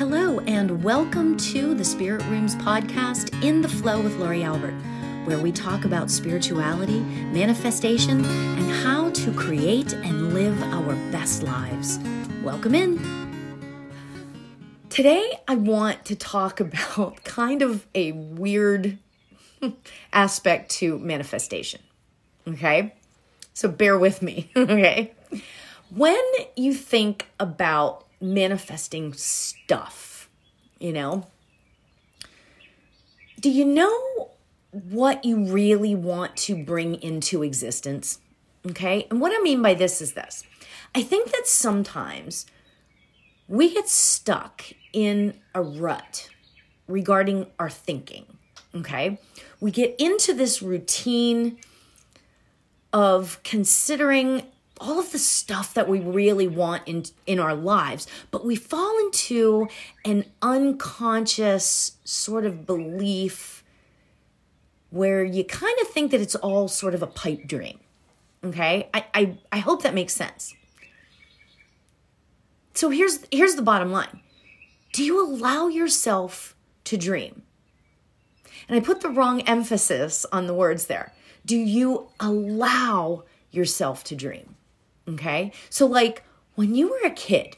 Hello, and welcome to the Spirit Rooms podcast in the Flow with Lori Albert, where we talk about spirituality, manifestation, and how to create and live our best lives. Welcome in. Today, I want to talk about kind of a weird aspect to manifestation. Okay? So bear with me, okay? When you think about manifesting stuff, you know, do you know what you really want to bring into existence? Okay. And what I mean by this is this I think that sometimes we get stuck in a rut regarding our thinking. Okay. We get into this routine of considering all of the stuff that we really want in in our lives but we fall into an unconscious sort of belief where you kind of think that it's all sort of a pipe dream okay? I i, I hope that makes sense. So here's here's the bottom line. Do you allow yourself to dream? And i put the wrong emphasis on the words there. Do you allow yourself to dream Okay. So, like when you were a kid,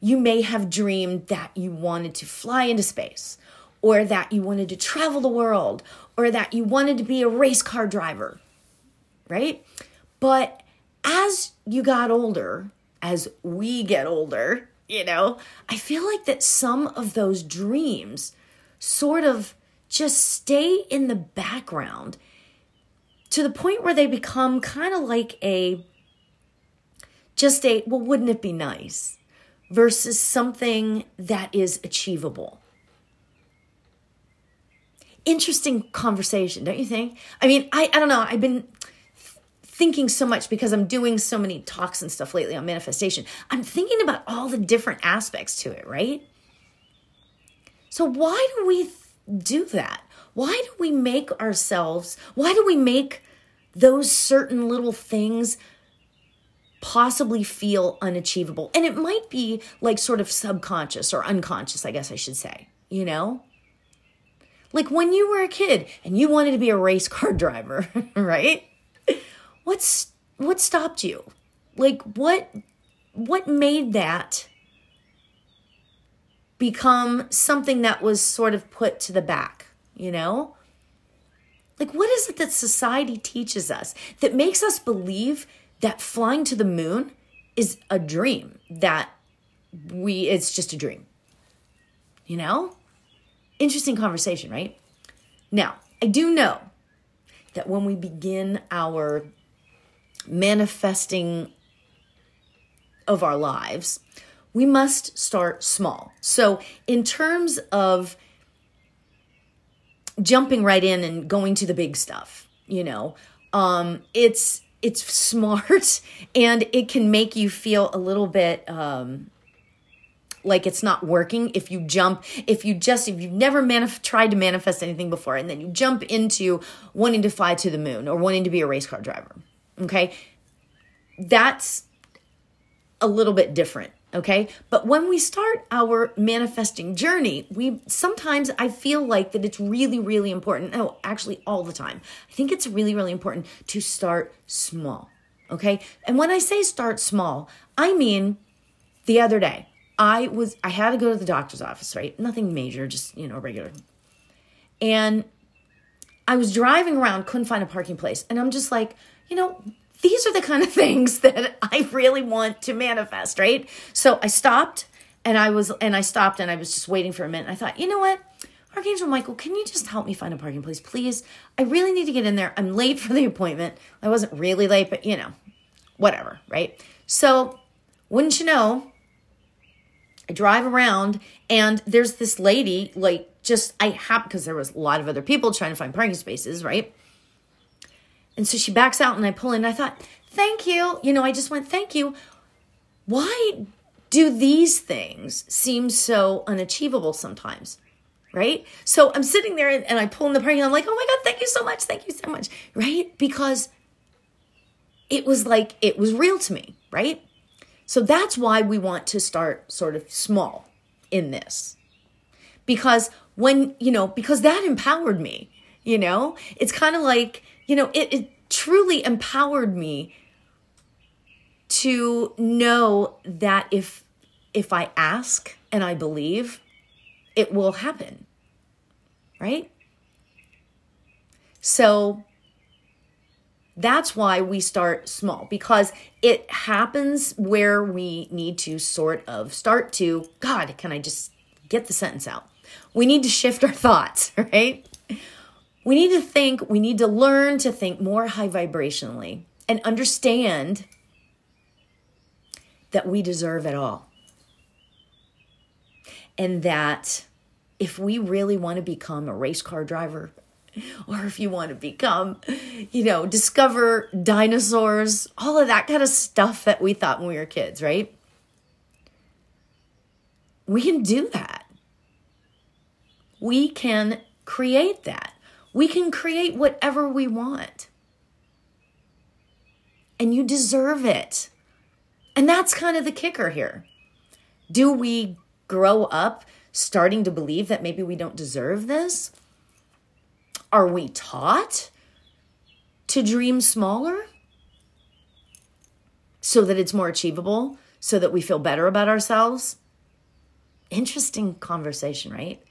you may have dreamed that you wanted to fly into space, or that you wanted to travel the world, or that you wanted to be a race car driver, right? But as you got older, as we get older, you know, I feel like that some of those dreams sort of just stay in the background to the point where they become kind of like a just a, well, wouldn't it be nice? Versus something that is achievable. Interesting conversation, don't you think? I mean, I, I don't know. I've been thinking so much because I'm doing so many talks and stuff lately on manifestation. I'm thinking about all the different aspects to it, right? So, why do we do that? Why do we make ourselves, why do we make those certain little things possibly feel unachievable. And it might be like sort of subconscious or unconscious, I guess I should say, you know? Like when you were a kid and you wanted to be a race car driver, right? What's what stopped you? Like what what made that become something that was sort of put to the back, you know? Like what is it that society teaches us that makes us believe that flying to the moon is a dream that we it's just a dream. You know? Interesting conversation right? Now i do know that when we begin our manifesting of our lives we must start small. So in terms of jumping right in and going to the big stuff you know um it's it's smart and it can make you feel a little bit um, like it's not working if you jump if you just if you've never manif- tried to manifest anything before and then you jump into wanting to fly to the moon or wanting to be a race car driver okay? That's a little bit different okay? But when we start our manifesting journey we sometimes i feel like that it's really really important oh actually all the time. I think it's really really important to start small okay? And when i say start small i mean the other day i was i had to go to the doctor's office right? Nothing major just you know regular. And i was driving around couldn't find a parking place. And i'm just like you know these are the kind of things that I really want to manifest, right? So I stopped and I was, and I stopped and I was just waiting for a minute. I thought, you know what? Archangel Michael, can you just help me find a parking place, please? I really need to get in there. I'm late for the appointment. I wasn't really late, but you know, whatever, right? So, wouldn't you know, I drive around and there's this lady, like, just, I have, because there was a lot of other people trying to find parking spaces, right? And so she backs out and I pull in. I thought, thank you. You know, I just went, thank you. Why do these things seem so unachievable sometimes? Right? So I'm sitting there and, I pull in the parking. And I'm like, oh my God, thank you so much. Thank you so much. Right? Because it was like, it was real to me. Right? So that's why we want to start sort of small. in this. Because when, you know, because that empowered me, you know? It's kind of like, you know, it, it truly empowered me to know that if if I ask and I believe, it will happen. Right? So that's why we start small because it happens where we need to sort of start to, God, can I just get the sentence out? We need to shift our thoughts, right? We need to think, we need to learn to think more high vibrationally and understand that we deserve it all. And that if we really want to become a race car driver, or if you want to become, you know, discover dinosaurs, all of that kind of stuff that we thought when we were kids, right? We can do that. We can create that. We can create whatever we want. And you deserve it. And that's kind of the kicker here. Do we grow up starting to believe that maybe we don't deserve this? Are we taught to dream smaller so that it's more achievable, so that we feel better about ourselves? Interesting conversation, right?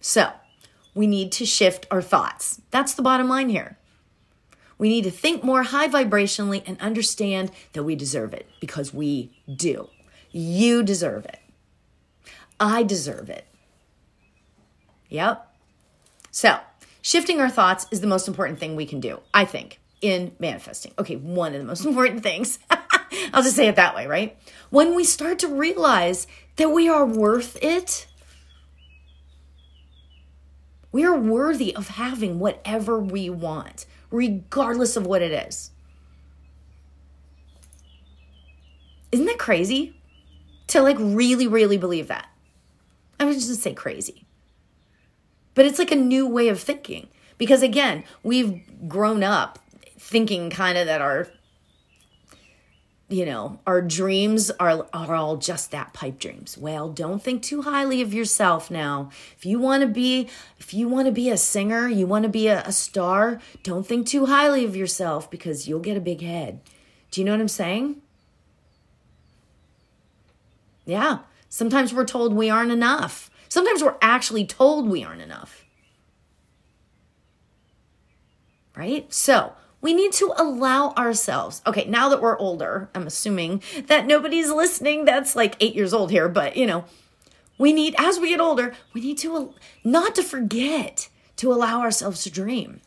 So, we need to shift our thoughts. That's the bottom line here. We need to think more high vibrationally and understand that we deserve it because we do. You deserve it. I deserve it. Yep. So, shifting our thoughts is the most important thing we can do, I think, in manifesting. Okay, one of the most important things. I'll just say it that way, right? When we start to realize that we are worth it, we are worthy of having whatever we want regardless of what it is. Isn't that crazy? To like really, really believe that. I would just say crazy. But it's like a new way of thinking. Because again, we've grown up thinking kind of that our you know, our dreams are are all just that pipe dreams. Well, don't think too highly of yourself now. If you want to be if you want to be a singer, you want to be a, a star, don't think too highly of yourself because you'll get a big head. Do you know what I'm saying? Yeah. Sometimes we're told we aren't enough. Sometimes we're actually told we aren't enough. Right? So, we need to allow ourselves. Okay, now that we're older, I'm assuming that nobody's listening that's like eight years old here, but you know, we need, as we get older, we need to not to forget to allow ourselves to dream.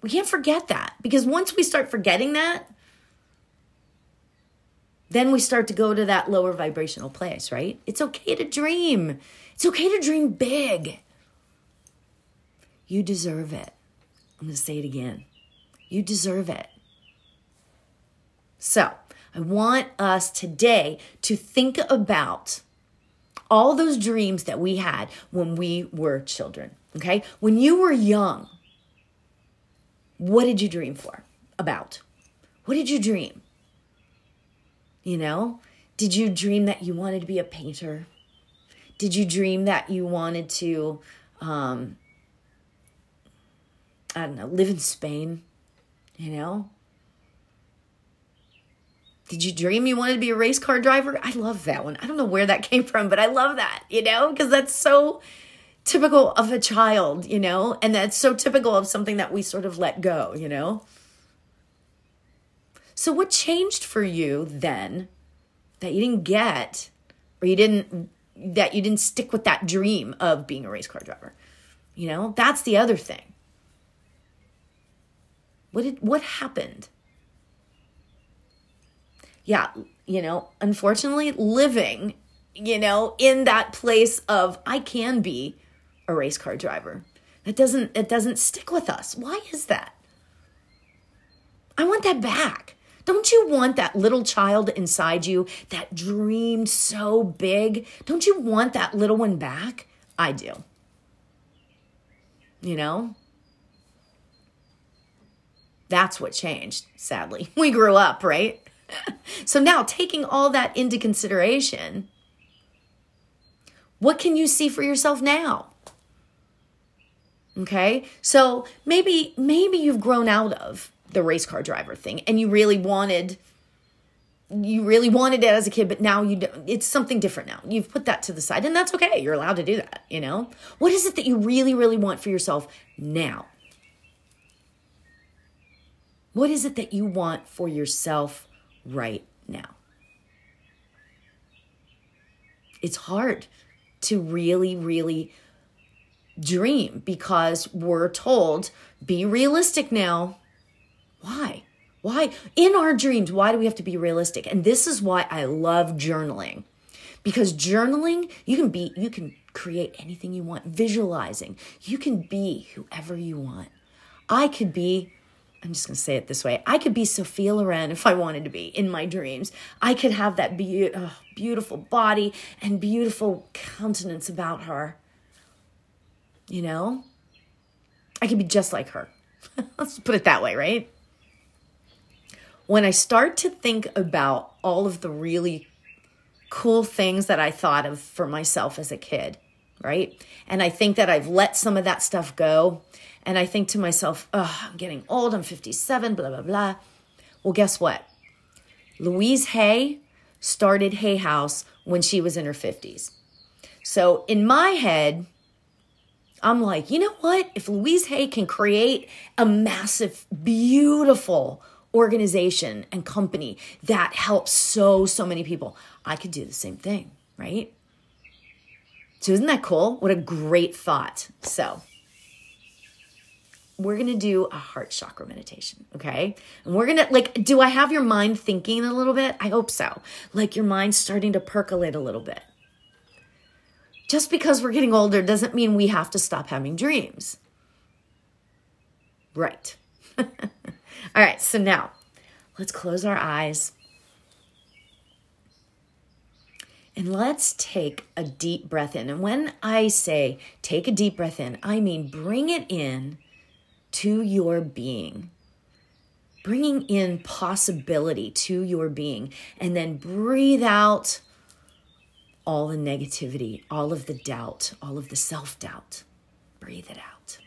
We can't forget that because once we start forgetting that, then we start to go to that lower vibrational place, right? It's okay to dream. It's okay to dream big. You deserve it. I'm going to say it again. You deserve it. So, I want us today to think about all those dreams that we had when we were children. Okay? When you were young, what did you dream for? About? What did you dream? You know? Did you dream that you wanted to be a painter? Did you dream that you wanted to um, I don't know, live in Spain, you know? Did you dream you wanted to be a race car driver? I love that one. I don't know where that came from, but I love that, you know, because that's so typical of a child, you know, and that's so typical of something that we sort of let go, you know? So, what changed for you then that you didn't get, or you didn't, that you didn't stick with that dream of being a race car driver? You know, that's the other thing. What did what happened? Yeah, you know, unfortunately living, you know, in that place of I can be a race car driver. That doesn't it doesn't stick with us. Why is that? I want that back. Don't you want that little child inside you that dreamed so big? Don't you want that little one back? I do. You know? That's what changed, sadly. We grew up, right? so now, taking all that into consideration, what can you see for yourself now? Okay? So maybe maybe you've grown out of the race car driver thing and you really wanted you really wanted it as a kid but now you don't, it's something different now you've put that to the side and that's okay you're allowed to do that you know what is it that you really really want for yourself now what is it that you want for yourself right now it's hard to really really dream because we're told be realistic now why? Why? In our dreams, why do we have to be realistic? And this is why I love journaling. Because journaling, you can be, you can create anything you want. Visualizing, you can be whoever you want. I could be, I'm just going to say it this way I could be Sophia Loren if I wanted to be in my dreams. I could have that be- oh, beautiful body and beautiful countenance about her. You know? I could be just like her. Let's put it that way, right? when I start to think about all of the really cool things that I thought of for myself as a kid, right? And I think that I've let some of that stuff go. And I think to myself, oh, I'm getting old, I'm 57, blah, blah, blah. Well, guess what? Louise Hay started Hay House when she was in her 50s. So in my head, I'm like, you know what? If Louise Hay can create a massive, beautiful, organization and company that helps so, so many people. I could do the same thing, right? So, isn't that cool? What a great thought. So, we're going to do a heart chakra meditation, okay? And we're going to, like, do I have your mind thinking a little bit? I hope so. Like, your mind's starting to percolate a little bit. Just because we're getting older doesn't mean we have to stop having dreams. Right. All right, so now let's close our eyes. And let's take a deep breath in. And when I say take a deep breath in, I mean bring it in to your being. Bringing in possibility to your being. And then breathe out all the negativity, all of the doubt, all of the self doubt. Breathe it out.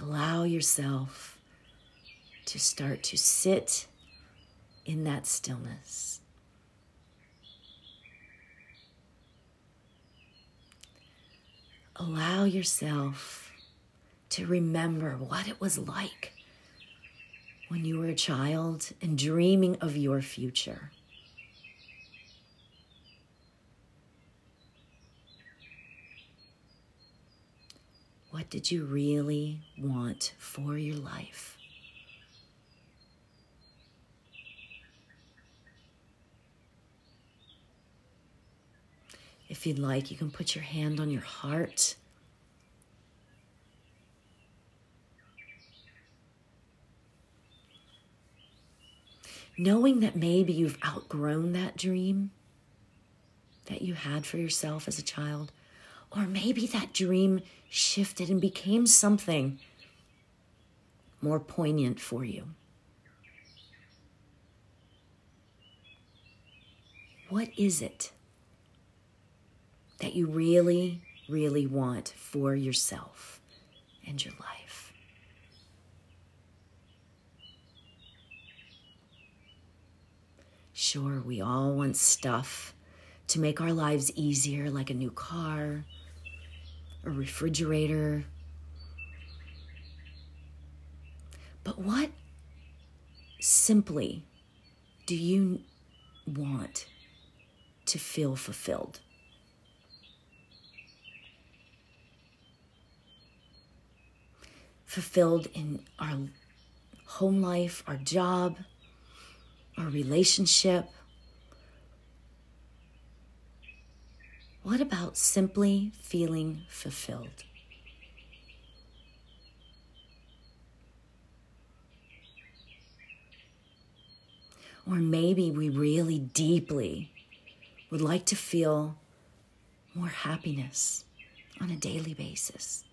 Allow yourself to start to sit in that stillness. Allow yourself to remember what it was like when you were a child and dreaming of your future. What did you really want for your life? If you'd like, you can put your hand on your heart. Knowing that maybe you've outgrown that dream that you had for yourself as a child, or maybe that dream shifted and became something more poignant for you. What is it that you really, really want for yourself and your life? Sure, we all want stuff to make our lives easier, like a new car a refrigerator. But what simply do you want to feel fulfilled? Fulfilled in our home life, our job, our relationship, What about simply feeling fulfilled? Or maybe we really deeply would like to feel more happiness on a daily basis.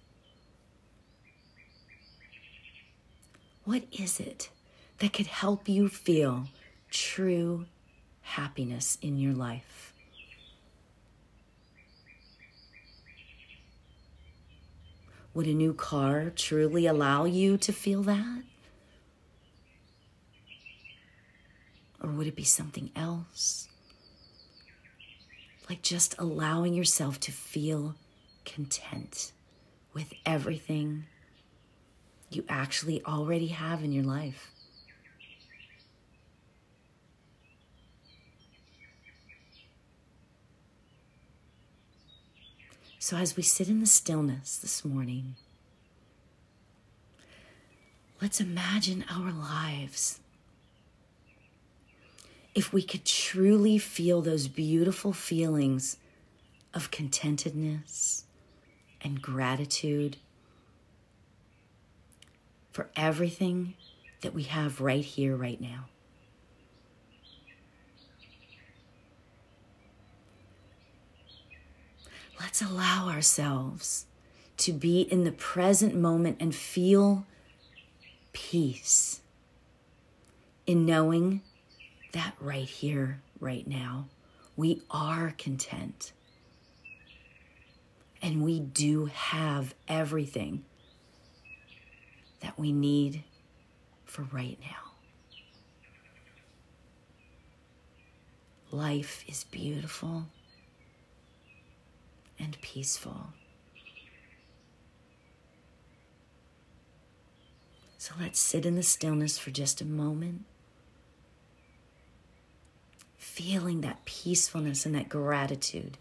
What is it that could help you feel true happiness in your life? Would a new car truly allow you to feel that? Or would it be something else? Like just allowing yourself to feel content with everything you actually already have in your life. So, as we sit in the stillness this morning, let's imagine our lives. If we could truly feel those beautiful feelings of contentedness and gratitude for everything that we have right here, right now. Let's allow ourselves to be in the present moment and feel peace in knowing that right here, right now, we are content. And we do have everything that we need for right now. Life is beautiful and peaceful. So let's sit in the stillness for just a moment, feeling that peacefulness and that gratitude.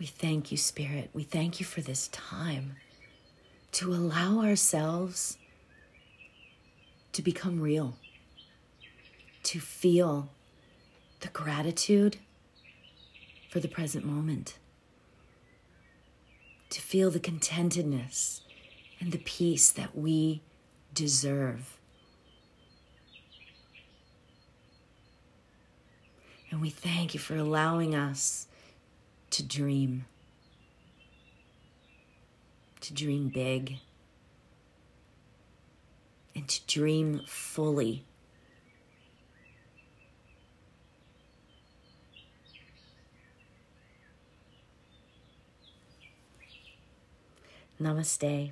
We thank you, Spirit. We thank you for this time to allow ourselves to become real, to feel the gratitude for the present moment, to feel the contentedness and the peace that we deserve. And we thank you for allowing us to dream, to dream big, and to dream fully. Namaste.